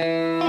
Welcome,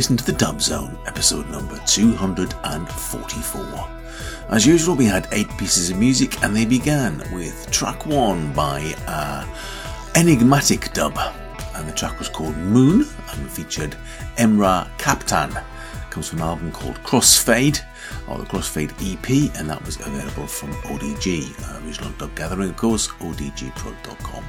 Listening to the Dub Zone, episode number 244. As usual, we had eight pieces of music, and they began with track one by uh, Enigmatik Dub, and the track was called Moon and featured Emrah Kaptan. Comes from an album called Crossfade, or the Crossfade EP, and that was available from ODG, uh, Original Dub Gathering, of course, odgprod.com.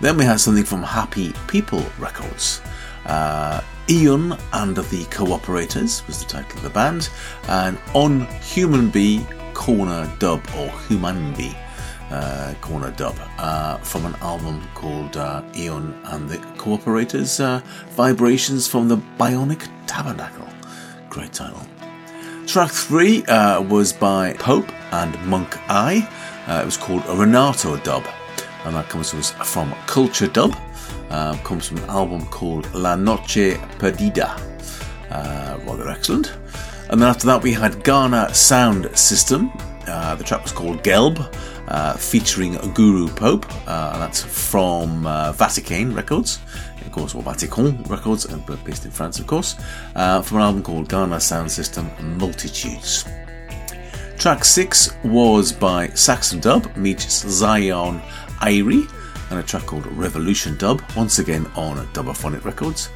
Then we had something from Happy People Records. Uh, Eeyun and the Cooperators was the title of the band, and On Humanby Corner Dub or Humanby uh, Corner Dub uh, from an album called uh, Eeyun and the Cooperators uh, Vibrations from the Bionic Tabernacle. Great title. Track three uh, was by Pope and Monk I. Uh, it was called a Renato Dub, and that comes to us from Culture Dub. Uh, comes from an album called La Noche Perdida. Uh, rather excellent. And then after that, we had Ghana Sound System. Uh, the track was called Gelb, uh, featuring Guru Pope, uh, that's from uh, Vaticaen Records, of course, or Vaticaen Records, but based in France, of course, from an album called Ghana Sound System Multitudes. Track 6 was by Sax N Dub meets Zion Irie and a track called Revolution Dub, once again on Dubophonic Records.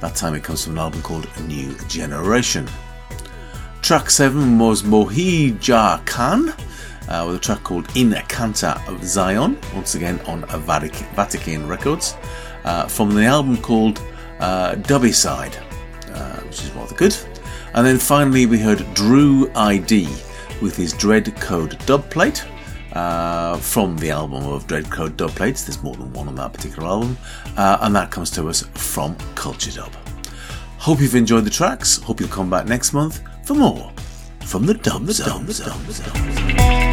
That time it comes from an album called New Generation. Track 7 was Mohijahkan uh, with a track called In Canta of Zion, once again on Vaticaen, Records, uh, from the album called uh, Dubicide, uh, which is rather good. And then finally we heard Drew ID with his Dread Code dub plate uh, from the album of Dread Code dub plates. There's more than one on that particular album, uh, and that comes to us from Culture Dub. Hope you've enjoyed the tracks. Hope you'll come back next month for more from the Dub Zone. Zone, Zone, Zone.